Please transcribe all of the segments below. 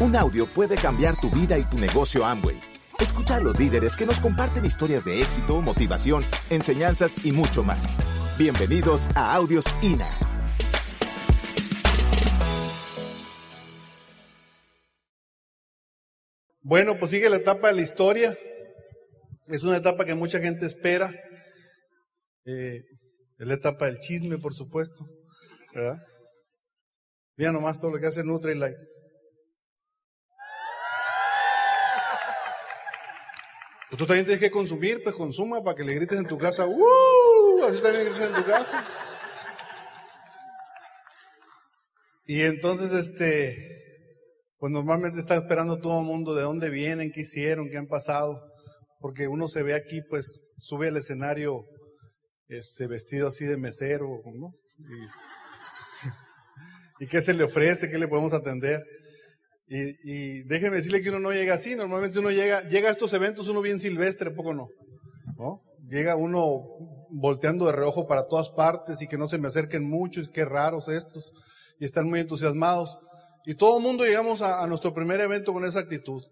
Un audio puede cambiar tu vida y tu negocio Amway. Escucha a los líderes que nos comparten historias de éxito, motivación, enseñanzas y mucho más. Bienvenidos a Audios INA. Bueno, pues sigue la etapa de la historia. Es una etapa que mucha gente espera. Eh, es la etapa del chisme, por supuesto. Mira nomás todo lo que hace Nutrilite. Pues tú también tienes que consumir, pues consuma para que le grites en tu casa, ¡Uh! Así también grites en tu casa. Y entonces, este, pues normalmente está esperando todo el mundo de dónde vienen, qué hicieron, qué han pasado, porque uno se ve aquí, pues sube al escenario, este, vestido así de mesero, ¿no? Y, ¿Y qué se le ofrece, qué le podemos atender. Y, y déjeme decirle que uno no llega así, normalmente uno llega, llega a estos eventos uno bien silvestre, poco no. Llega uno volteando de reojo para todas partes y que no se me acerquen mucho, y qué raros estos, y están muy entusiasmados. Y todo el mundo llegamos a, a nuestro primer evento con esa actitud.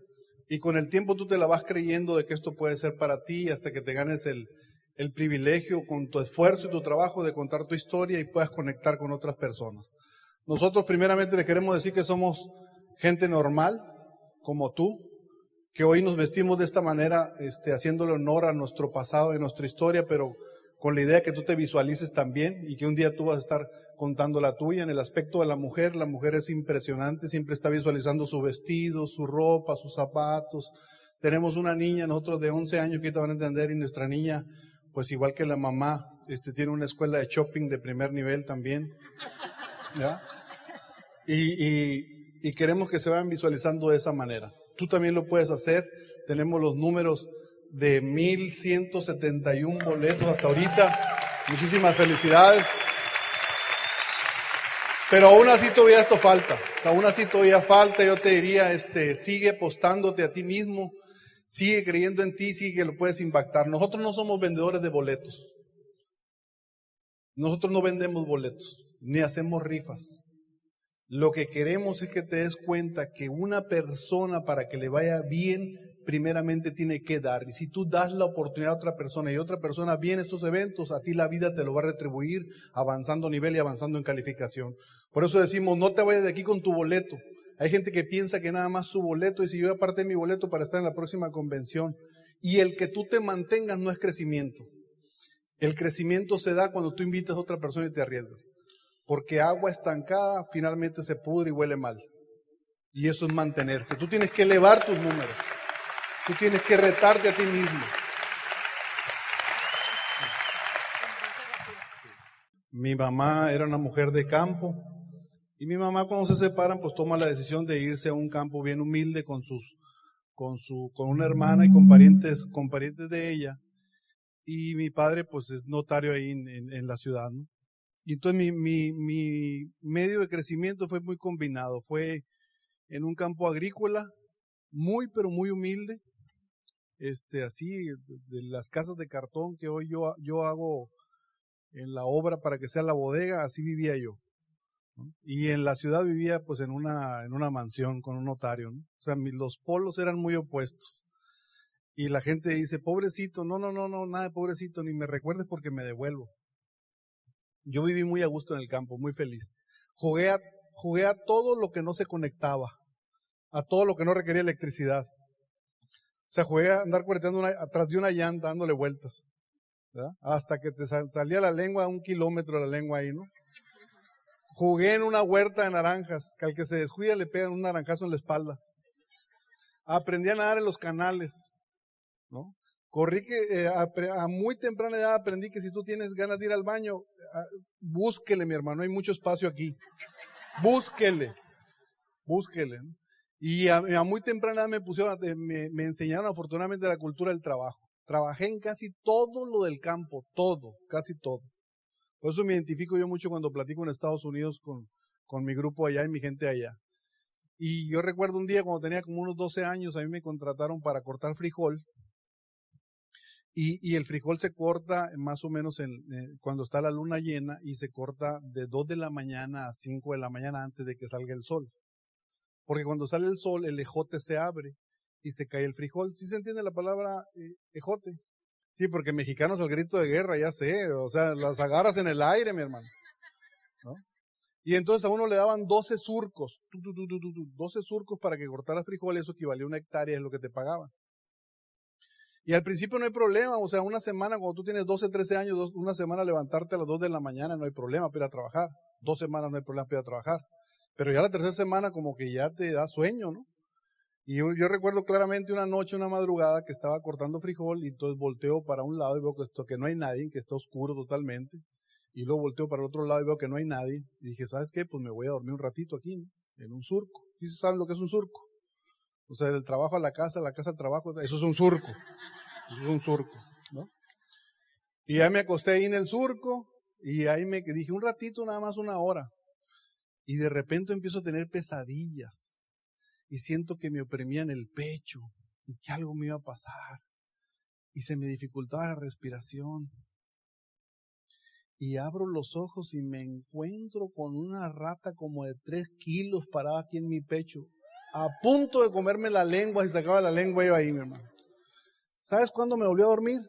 Y con el tiempo tú te la vas creyendo de que esto puede ser para ti hasta que te ganes el, el privilegio con tu esfuerzo y tu trabajo de contar tu historia y puedas conectar con otras personas. Nosotros primeramente le queremos decir que somos gente normal, como tú, que hoy nos vestimos de esta manera, este, haciéndole honor a nuestro pasado y nuestra historia, pero con la idea que tú te visualices también y que un día tú vas a estar contando la tuya. En el aspecto de la mujer, la mujer es impresionante, siempre está visualizando su vestido, su ropa, sus zapatos. Tenemos una niña, nosotros de 11 años que te van a entender, y nuestra niña, pues igual que la mamá, este, tiene una escuela de shopping de primer nivel también. ¿Ya? Y, y, y queremos que se vayan visualizando de esa manera. Tú también lo puedes hacer. Tenemos los números de 1171 boletos hasta ahorita. Muchísimas felicidades. Pero aún así todavía esto falta. aún así todavía falta. Yo te diría, este, sigue apostándote a ti mismo. Sigue creyendo en ti, sigue lo puedes impactar. Nosotros no somos vendedores de boletos. Nosotros no vendemos boletos, ni hacemos rifas. Lo que queremos es que te des cuenta que una persona para que le vaya bien, primeramente tiene que dar. Y si tú das la oportunidad a otra persona y otra persona viene a estos eventos, a ti la vida te lo va a retribuir avanzando nivel y avanzando en calificación. Por eso decimos, no te vayas de aquí con tu boleto. Hay gente que piensa que nada más su boleto y si yo aparte mi boleto para estar en la próxima convención. Y el que tú te mantengas no es crecimiento. El crecimiento se da cuando tú invitas a otra persona y te arriesgas porque agua estancada finalmente se pudre y huele mal. Y eso es mantenerse. Tú tienes que elevar tus números. Tú tienes que retarte a ti mismo. Mi mamá era una mujer de campo y mi mamá cuando se separan pues toma la decisión de irse a un campo bien humilde con sus con su con una hermana y con parientes con parientes de ella y mi padre pues es notario ahí en, en, la ciudad, ¿no? Y entonces mi, mi, mi medio de crecimiento fue muy combinado. Fue en un campo agrícola, muy pero muy humilde, este, así, de, las casas de cartón que hoy yo, yo hago en la obra para que sea la bodega, así vivía yo. Y en la ciudad vivía pues en una, en una mansión con un notario. ¿no? O sea, los polos eran muy opuestos. Y la gente dice, pobrecito, no, no, no, no, nada de pobrecito, ni me recuerdes porque me devuelvo. Yo viví muy a gusto en el campo, muy feliz. Jugué a, todo lo que no se conectaba, a todo lo que no requería electricidad. O sea, jugué a andar cuarteando atrás de una llanta, dándole vueltas. Hasta que te salía la lengua, un kilómetro la lengua ahí, ¿no? Jugué en una huerta de naranjas, que al que se descuida le pegan un naranjazo en la espalda. Aprendí a nadar en los canales, ¿no? Corrí que eh, a, muy temprana edad aprendí que si tú tienes ganas de ir al baño, a, búsquele, mi hermano, hay mucho espacio aquí. Búsquele, búsquele. Y a, muy temprana edad me pusieron, me enseñaron afortunadamente la cultura del trabajo. Trabajé en casi todo lo del campo, todo, casi todo. Por eso me identifico yo mucho cuando platico en Estados Unidos con, con mi grupo allá y mi gente allá. Y yo recuerdo un día cuando tenía como unos 12 años, a mí me contrataron para cortar frijol y, y, el frijol se corta más o menos en, eh, cuando está la luna llena y se corta de 2 de la mañana a 5 de la mañana antes de que salga el sol. Porque cuando sale el sol, el ejote se abre y se cae el frijol. ¿Sí se entiende la palabra eh, ejote? Sí, porque mexicanos al grito de guerra, ya sé, o sea, las agarras en el aire, mi hermano. Y entonces a uno le daban 12 surcos, 12 surcos para que cortaras frijol, eso equivalía a una hectárea, es lo que te pagaban. Y al principio no hay problema, o sea, una semana, cuando tú tienes 12, 13 años, una semana levantarte a las 2 de la mañana, no hay problema para a trabajar. Dos semanas no hay problema para a trabajar. Pero ya la tercera semana como que ya te da sueño, ¿no? Y yo, recuerdo claramente una noche, una madrugada, que estaba cortando frijol y entonces volteo para un lado y veo que, no hay nadie, que está oscuro totalmente. Y luego volteo para el otro lado y veo que no hay nadie. Y dije, ¿sabes qué? Pues me voy a dormir un ratito aquí, en un surco. ¿Sí saben lo que es un surco? O sea, del trabajo a la casa, la casa al trabajo, eso es un surco. Eso es un surco, ¿no? Y ya me acosté ahí en el surco y ahí me dije un ratito, nada más una hora. Y de repente empiezo a tener pesadillas y siento que me oprimían el pecho y que algo me iba a pasar. Y se me dificultaba la respiración y abro los ojos y me encuentro con una rata como de tres kilos parada aquí en mi pecho, a punto de comerme la lengua, y sacaba la lengua iba ahí, mi hermano. ¿Sabes cuándo me volví a dormir?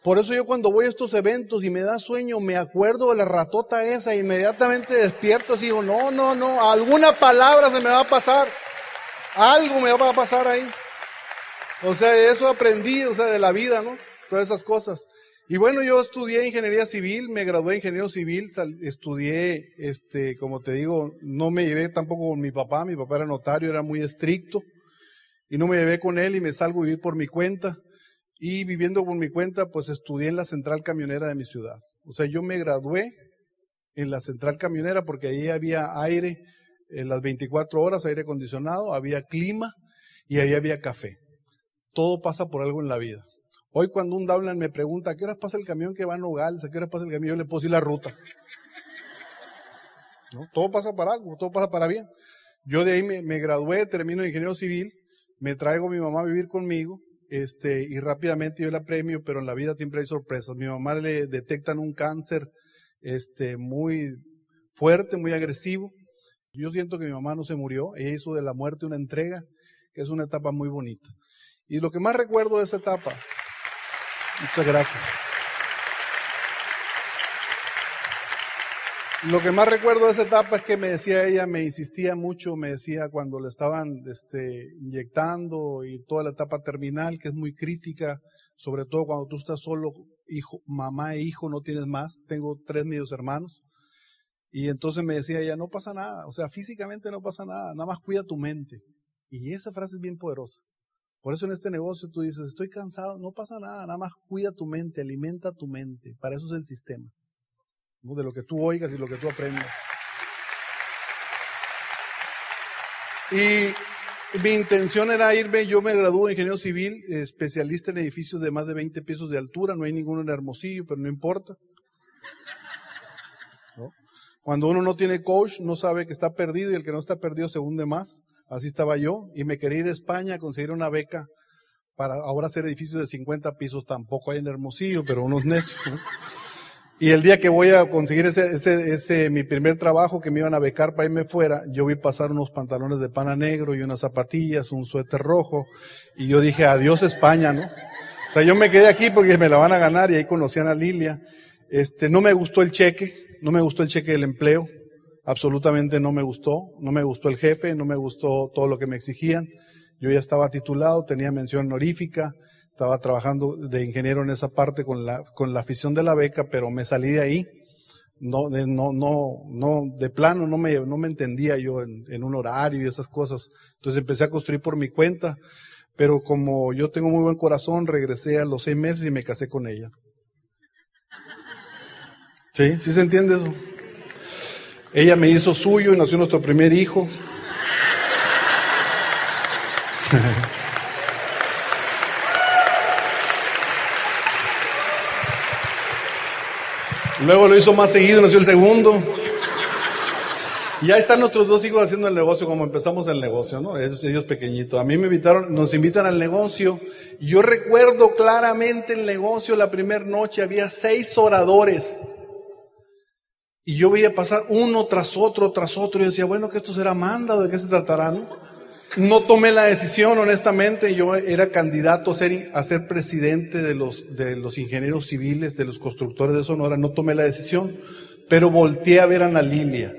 Por eso yo cuando voy a estos eventos y me da sueño, me acuerdo de la ratota esa, e inmediatamente despierto y digo, no, no, no, alguna palabra se me va a pasar, algo me va a pasar ahí. O sea, eso aprendí, o sea, de la vida, ¿no? Todas esas cosas. Y bueno, yo estudié ingeniería civil, me gradué de ingeniero civil, estudié, este, como te digo, no me llevé tampoco con mi papá, mi papá era notario, era muy estricto, y no me llevé con él y me salgo a vivir por mi cuenta. Y viviendo por mi cuenta, pues estudié en la central camionera de mi ciudad. O sea, yo me gradué en la central camionera porque ahí había aire en las 24 horas, aire acondicionado, había clima y ahí había café. Todo pasa por algo en la vida. Hoy cuando un Downland me pregunta, ¿a qué horas pasa el camión que va a Nogales? ¿A qué horas pasa el camión? Yo le puedo decir la ruta. Todo pasa para algo, todo pasa para bien. Yo de ahí me, gradué, termino de ingeniero civil, me traigo a mi mamá a vivir conmigo, este, y rápidamente yo la premio, pero en la vida siempre hay sorpresas. Mi mamá le detectan un cáncer, este, muy fuerte, muy agresivo. Yo siento que mi mamá no se murió, ella hizo de la muerte una entrega, que es una etapa muy bonita. Y lo que más recuerdo de esa etapa, Muchas gracias. Lo que más recuerdo de esa etapa es que me decía ella, me insistía mucho, me decía cuando le estaban este, inyectando y toda la etapa terminal, que es muy crítica, sobre todo cuando tú estás solo, hijo, mamá e hijo, no tienes más. Tengo tres medios hermanos. Y entonces me decía ella, no pasa nada, o sea, físicamente no pasa nada, nada más cuida tu mente. Y esa frase es bien poderosa. Por eso en este negocio tú dices, estoy cansado, no pasa nada, nada más cuida tu mente, alimenta tu mente. Para eso es el sistema. De lo que tú oigas y lo que tú aprendas. Y mi intención era irme, yo me gradué de ingeniero civil, especialista en edificios de más de 20 pisos de altura, no hay ninguno en Hermosillo, pero no importa. Cuando uno no tiene coach, no sabe que está perdido y el que no está perdido se hunde más. Así estaba yo y me quería ir a España a conseguir una beca para ahora hacer edificios de 50 pisos. Tampoco hay en Hermosillo, pero unos necios. Y el día que voy a conseguir ese, ese, ese, mi primer trabajo que me iban a becar para irme fuera, yo vi pasar unos pantalones de pana negro y unas zapatillas, un suéter rojo, y yo dije, adiós España, ¿no? O sea, yo me quedé aquí porque me la van a ganar y ahí conocían a Lilia. Este, no me gustó el cheque, no me gustó el cheque del empleo absolutamente no me gustó, no me gustó el jefe, no me gustó todo lo que me exigían. Yo ya estaba titulado, tenía mención honorífica, estaba trabajando de ingeniero en esa parte con la, con la afición de la beca, pero me salí de ahí. No, de, no, no, no, de plano no me, no me entendía yo en, en un horario y esas cosas. Entonces empecé a construir por mi cuenta, pero como yo tengo muy buen corazón, regresé a los seis meses y me casé con ella. ¿Sí? ¿Sí se entiende eso? Ella me hizo suyo y nació nuestro primer hijo. Luego lo hizo más seguido, nació el segundo. Y ya están nuestros dos hijos haciendo el negocio como empezamos el negocio, ¿no? Ellos, pequeñitos. A mí me invitaron, nos invitan al negocio. Yo recuerdo claramente el negocio, la primera noche había seis oradores. Y yo veía pasar uno tras otro, tras otro, y decía, bueno, que esto será manda, ¿de qué se tratará? No, no tomé la decisión, honestamente, yo era candidato a ser, a ser presidente de los, de los ingenieros civiles, de los constructores de Sonora, no tomé la decisión, pero volteé a ver a Ana Lilia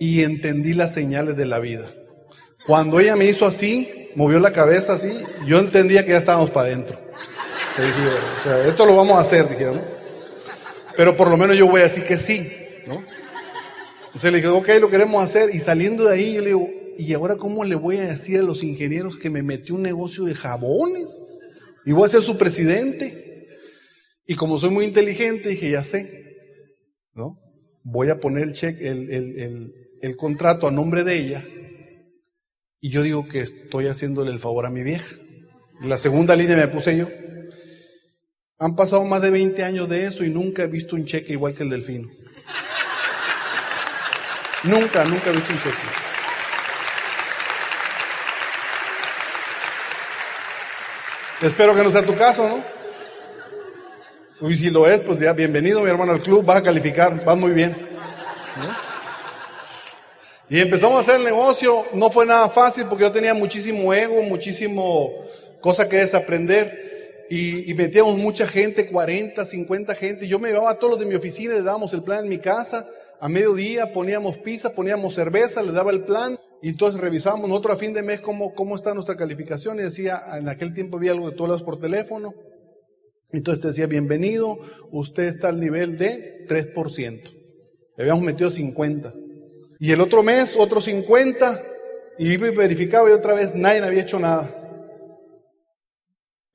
y entendí las señales de la vida. Cuando ella me hizo así, movió la cabeza así, yo entendía que ya estábamos para adentro. O sea, esto lo vamos a hacer, dijeron. Pero por lo menos yo voy a decir que sí, ¿no? Entonces le dije, ok, lo queremos hacer. Y saliendo de ahí, yo le digo, ¿y ahora cómo le voy a decir a los ingenieros que me metí un negocio de jabones? Y voy a ser su presidente. Y como soy muy inteligente, dije, ya sé, ¿no? Voy a poner el cheque, el, el, el contrato a nombre de ella y yo digo que estoy haciéndole el favor a mi vieja. La segunda línea me puse yo. Han pasado más de 20 años de eso y nunca he visto un cheque igual que el delfino. Nunca, nunca he visto un cheque. Espero que no sea tu caso, ¿no? Y si lo es, pues ya bienvenido mi hermano al club, vas a calificar, vas muy bien. Y empezamos a hacer el negocio, no fue nada fácil porque yo tenía muchísimo ego, muchísimo cosa que desaprender y, y metíamos mucha gente, 40, 50 gente. Yo me llevaba a todos los de mi oficina, le dábamos el plan en mi casa, a mediodía poníamos pizza, poníamos cerveza, le daba el plan y entonces revisábamos nosotros a fin de mes cómo, cómo está nuestra calificación y decía, en aquel tiempo había algo de todos lados por teléfono. Entonces te decía, bienvenido, usted está al nivel de 3%. Le habíamos metido 50. Y el otro mes, otro 50, y verificaba y otra vez nadie había hecho nada.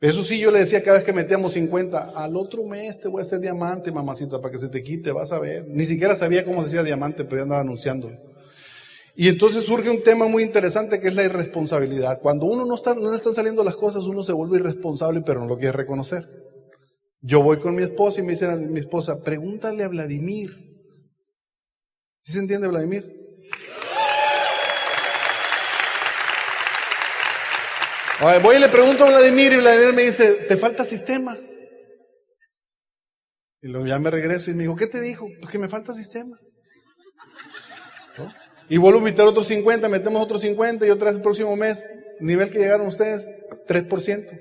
Eso sí, yo le decía cada vez que metíamos 50, al otro mes te voy a hacer diamante, mamacita, para que se te quite, vas a ver. Ni siquiera sabía cómo se hacía diamante, pero ya andaba anunciándolo. Y entonces surge un tema muy interesante que es la irresponsabilidad. Cuando uno no está, no le están saliendo las cosas, uno se vuelve irresponsable, pero no lo quiere reconocer. Yo voy con mi esposa y me dice mi esposa, pregúntale a Vladimir ¿Sí se entiende, Vladimir? Voy y le pregunto a Vladimir y Vladimir me dice, ¿te falta sistema? Y luego ya me regreso y me dijo, ¿qué te dijo? Pues que me falta sistema. Y vuelvo a invitar otros 50, metemos otros 50 y otra vez el próximo mes, nivel que llegaron ustedes, 3%.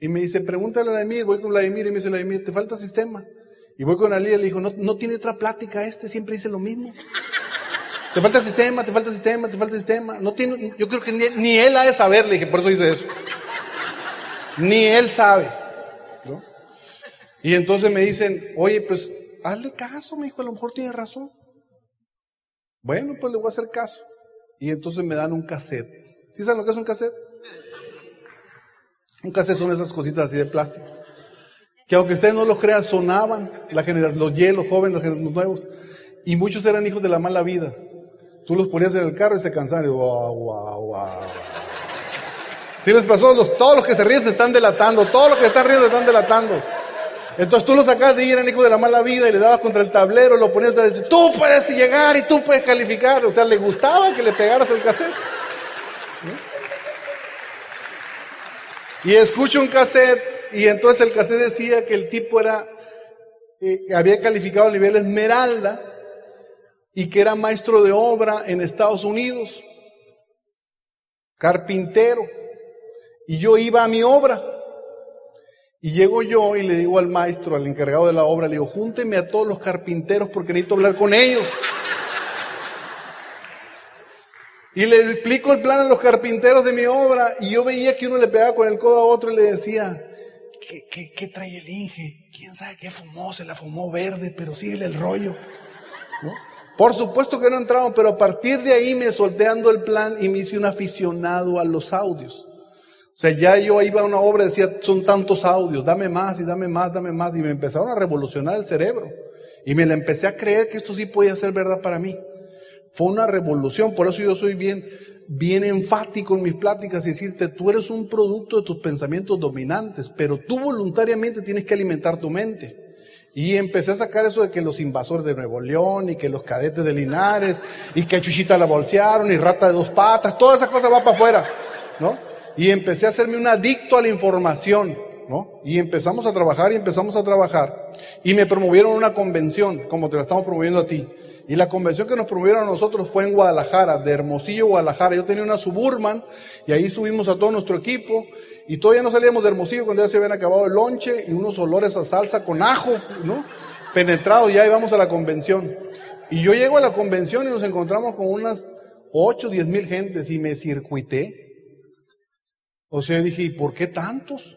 Y me dice, pregúntale a Vladimir, voy con Vladimir y me dice, Vladimir, ¿te falta sistema? Y voy con Alía y le dijo, no, no tiene otra plática este, siempre dice lo mismo. Te falta sistema, te falta sistema, te falta sistema. No tiene, yo creo que ni, él ha de saber, le dije, por eso dice eso. Ni él sabe. Y entonces me dicen, oye, pues hazle caso, me dijo, a lo mejor tiene razón. Bueno, pues le voy a hacer caso. Y entonces me dan un cassette. ¿Sí saben lo que es un cassette? Un cassette son esas cositas así de plástico que aunque ustedes no lo crean, sonaban la generación, los Y, los jóvenes, los, nuevos, y muchos eran hijos de la mala vida. Tú los ponías en el carro y se cansaban, y wow, wow, wow. ¿Sí les pasó? todos los que se ríen se están delatando, todos los que están riendo se están delatando. Entonces tú los sacabas de ir, eran hijos de la mala vida y le dabas contra el tablero, lo ponías tú puedes llegar y tú puedes calificar. O sea, le gustaba que le pegaras el cassette. Y escucho un cassette y entonces el cassette decía que el tipo era, eh, había calificado a nivel esmeralda y que era maestro de obra en Estados Unidos, carpintero. Y yo iba a mi obra. Y llego yo y le digo al maestro, al encargado de la obra, le digo, júnteme a todos los carpinteros porque necesito hablar con ellos. Y le explico el plan a los carpinteros de mi obra y yo veía que uno le pegaba con el codo a otro y le decía, ¿qué, trae el Inge? ¿Quién sabe qué fumó? Se la fumó verde, pero sigue el rollo. Por supuesto que no entramos, pero a partir de ahí me solteando el plan y me hice un aficionado a los audios. O sea, ya yo iba a una obra y decía, son tantos audios, dame más y dame más, dame más. Y me empezaron a revolucionar el cerebro. Y me la empecé a creer que esto sí podía ser verdad para mí. Fue una revolución, por eso yo soy bien bien enfático en mis pláticas y decirte, tú eres un producto de tus pensamientos dominantes, pero tú voluntariamente tienes que alimentar tu mente. Y empecé a sacar eso de que los invasores de Nuevo León y que los cadetes de Linares y que Chuchita la bolsearon y rata de dos patas, todas esas cosas van para afuera, ¿no? Y empecé a hacerme un adicto a la información, ¿no? Y empezamos a trabajar y empezamos a trabajar. Y me promovieron una convención, como te la estamos promoviendo a ti. Y la convención que nos promovieron a nosotros fue en Guadalajara, de Hermosillo, Guadalajara. Yo tenía una Suburban y ahí subimos a todo nuestro equipo. Y todavía no salíamos de Hermosillo cuando ya se habían acabado el lonche y unos olores a salsa con ajo, ¿no? Penetrados, ya íbamos a la convención. Y yo llego a la convención y nos encontramos con unas 8, 10 mil gentes y me circuité. O sea, dije, ¿y por qué tantos?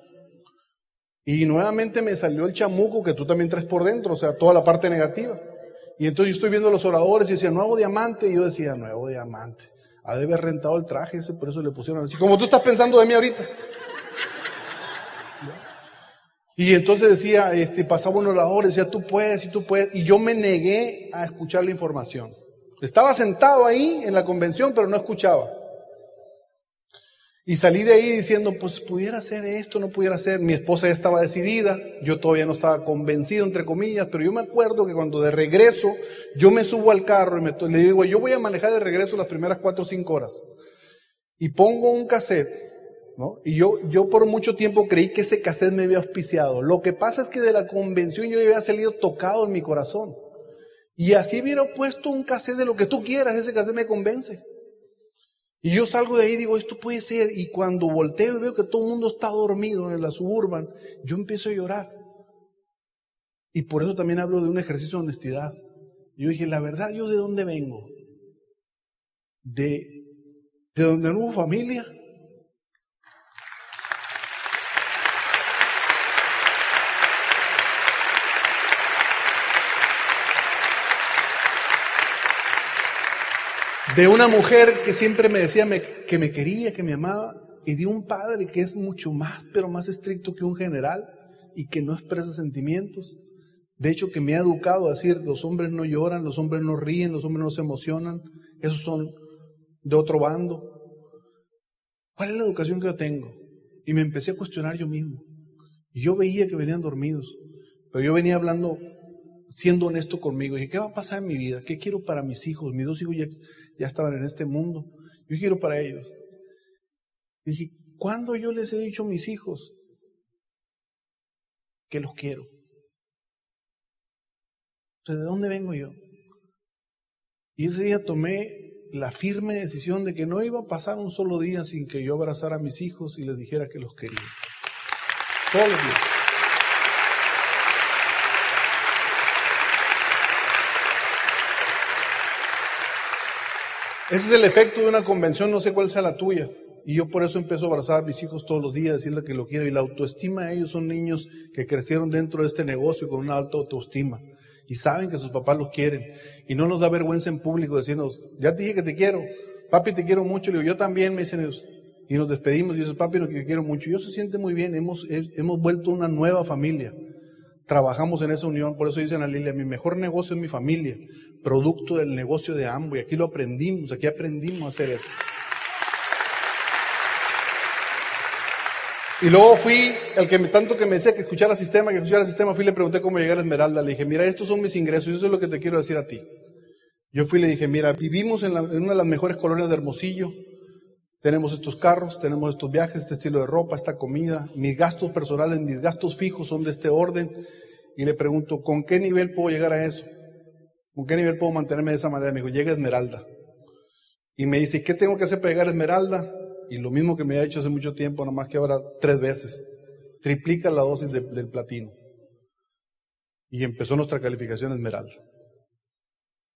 Y nuevamente me salió el chamuco que tú también traes por dentro, o sea, toda la parte negativa. Y entonces yo estoy viendo los oradores y decía, nuevo diamante, y yo decía, nuevo diamante. Ha de haber rentado el traje, ese, por eso le pusieron así. Como tú estás pensando de mí ahorita. Y entonces decía, este, pasaba un orador, decía, tú puedes y tú puedes. Y yo me negué a escuchar la información. Estaba sentado ahí en la convención, pero no escuchaba. Y salí de ahí diciendo, pues pudiera ser esto, no pudiera ser. Mi esposa ya estaba decidida, yo todavía no estaba convencido, entre comillas, pero yo me acuerdo que cuando de regreso yo me subo al carro y me, le digo, yo voy a manejar de regreso las primeras cuatro o cinco horas. Y pongo un cassette, ¿no? Y yo, yo por mucho tiempo creí que ese cassette me había auspiciado. Lo que pasa es que de la convención yo había salido tocado en mi corazón. Y así hubiera puesto un cassette de lo que tú quieras, ese cassette me convence. Y yo salgo de ahí y digo, esto puede ser. Y cuando volteo y veo que todo el mundo está dormido en la suburban, yo empiezo a llorar. Y por eso también hablo de un ejercicio de honestidad. Yo dije, la verdad, ¿yo de dónde vengo? De, de donde no hubo familia, de una mujer que siempre me decía que me quería, que me amaba, y de un padre que es mucho más, pero más estricto que un general y que no expresa sentimientos. De hecho, que me ha educado a decir, los hombres no lloran, los hombres no ríen, los hombres no se emocionan, esos son de otro bando. ¿Cuál es la educación que yo tengo? Y me empecé a cuestionar yo mismo. Yo veía que venían dormidos, pero yo venía hablando, siendo honesto conmigo. Y dije, ¿qué va a pasar en mi vida? ¿Qué quiero para mis hijos? Mis dos hijos ya estaban en este mundo. Yo quiero para ellos. dije, ¿cuándo yo les he dicho a mis hijos que los quiero? O ¿de dónde vengo yo? Y ese día tomé la firme decisión de que no iba a pasar un solo día sin que yo abrazara a mis hijos y les dijera que los quería. Todos los días. Ese es el efecto de una convención, no sé cuál sea la tuya. Y yo por eso empiezo a abrazar a mis hijos todos los días, decirles que lo quiero. Y la autoestima de ellos son niños que crecieron dentro de este negocio con una alta autoestima. Y saben que sus papás los quieren. Y no nos da vergüenza en público decirnos, ya te dije que te quiero. Papi, te quiero mucho. Le digo, yo también, me dicen ellos. Y nos despedimos y dice, papi, lo que quiero mucho. Y yo se siente muy bien. Hemos, hemos vuelto una nueva familia trabajamos en esa unión, por eso dicen a Lilia, mi mejor negocio es mi familia, producto del negocio de y Aquí lo aprendimos, aquí aprendimos a hacer eso. Y luego fui, el que tanto que me decía que escuchara sistema, que escuchara sistema, fui y le pregunté cómo llegar a Esmeralda. Le dije, mira, estos son mis ingresos y eso es lo que te quiero decir a ti. Yo fui y le dije, mira, vivimos en, en una de las mejores colonias de Hermosillo, tenemos estos carros, tenemos estos viajes, este estilo de ropa, esta comida. Mis gastos personales, mis gastos fijos son de este orden. Y le pregunto, ¿con qué nivel puedo llegar a eso? ¿Con qué nivel puedo mantenerme de esa manera? Me dijo, llega Esmeralda. Y me dice, ¿qué tengo que hacer para llegar a Esmeralda? Y lo mismo que me ha hecho hace mucho tiempo, más que ahora tres veces. Triplica la dosis del platino. Y empezó nuestra calificación Esmeralda.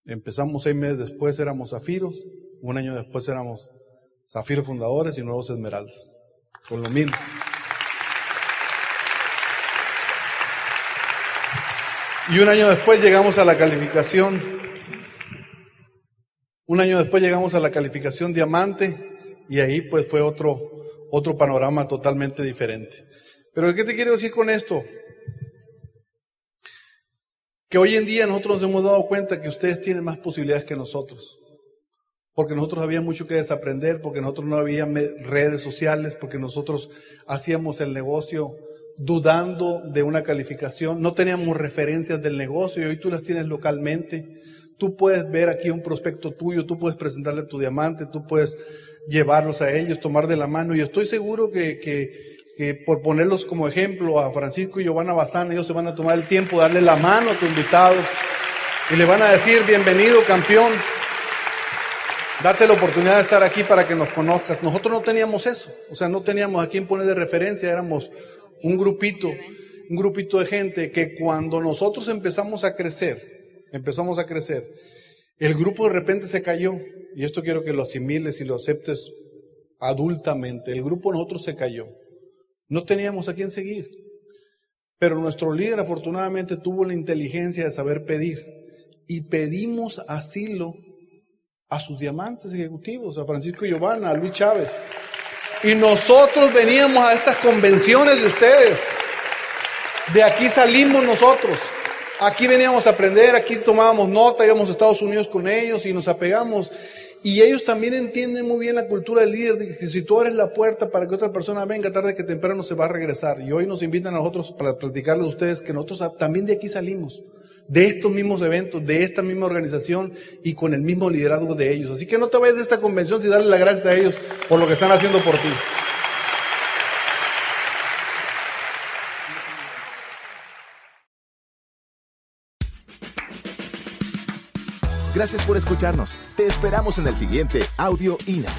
Empezamos seis meses después, éramos zafiros. Un año después éramos Zafiro Fundadores y Nuevos Esmeraldas. Con lo mismo. Y un año después llegamos a la calificación. Un año después llegamos a la calificación diamante y ahí pues fue otro, otro panorama totalmente diferente. Pero ¿qué te quiero decir con esto? Que hoy en día nosotros nos hemos dado cuenta que ustedes tienen más posibilidades que nosotros porque nosotros había mucho que desaprender, porque nosotros no había redes sociales, porque nosotros hacíamos el negocio dudando de una calificación, no teníamos referencias del negocio y hoy tú las tienes localmente. Tú puedes ver aquí un prospecto tuyo, tú puedes presentarle tu diamante, tú puedes llevarlos a ellos, tomar de la mano y estoy seguro que, que, que por ponerlos como ejemplo a Francisco y Giovanna Bazán, ellos se van a tomar el tiempo darle la mano a tu invitado y le van a decir, bienvenido campeón, date la oportunidad de estar aquí para que nos conozcas. Nosotros no teníamos eso, o sea, no teníamos a quién poner de referencia, éramos un grupito, un grupito de gente que cuando nosotros empezamos a crecer, empezamos a crecer, el grupo de repente se cayó, y esto quiero que lo asimiles y lo aceptes adultamente, el grupo nosotros se cayó. No teníamos a quién seguir. Pero nuestro líder afortunadamente tuvo la inteligencia de saber pedir. Y pedimos asilo a sus diamantes ejecutivos, a Francisco Giovanna, a Luis Chávez. Y nosotros veníamos a estas convenciones de ustedes. De aquí salimos nosotros. Aquí veníamos a aprender, aquí tomábamos nota, íbamos a Estados Unidos con ellos y nos apegamos. Y ellos también entienden muy bien la cultura del líder, de que si tú eres la puerta para que otra persona venga, tarde que temprano se va a regresar. Y hoy nos invitan a nosotros para platicarles a ustedes que nosotros también de aquí salimos, de estos mismos eventos, de esta misma organización y con el mismo liderazgo de ellos. Así que no te vayas de esta convención sin darle las gracias a ellos por lo que están haciendo por ti. Gracias por escucharnos. Te esperamos en el siguiente Audio INA.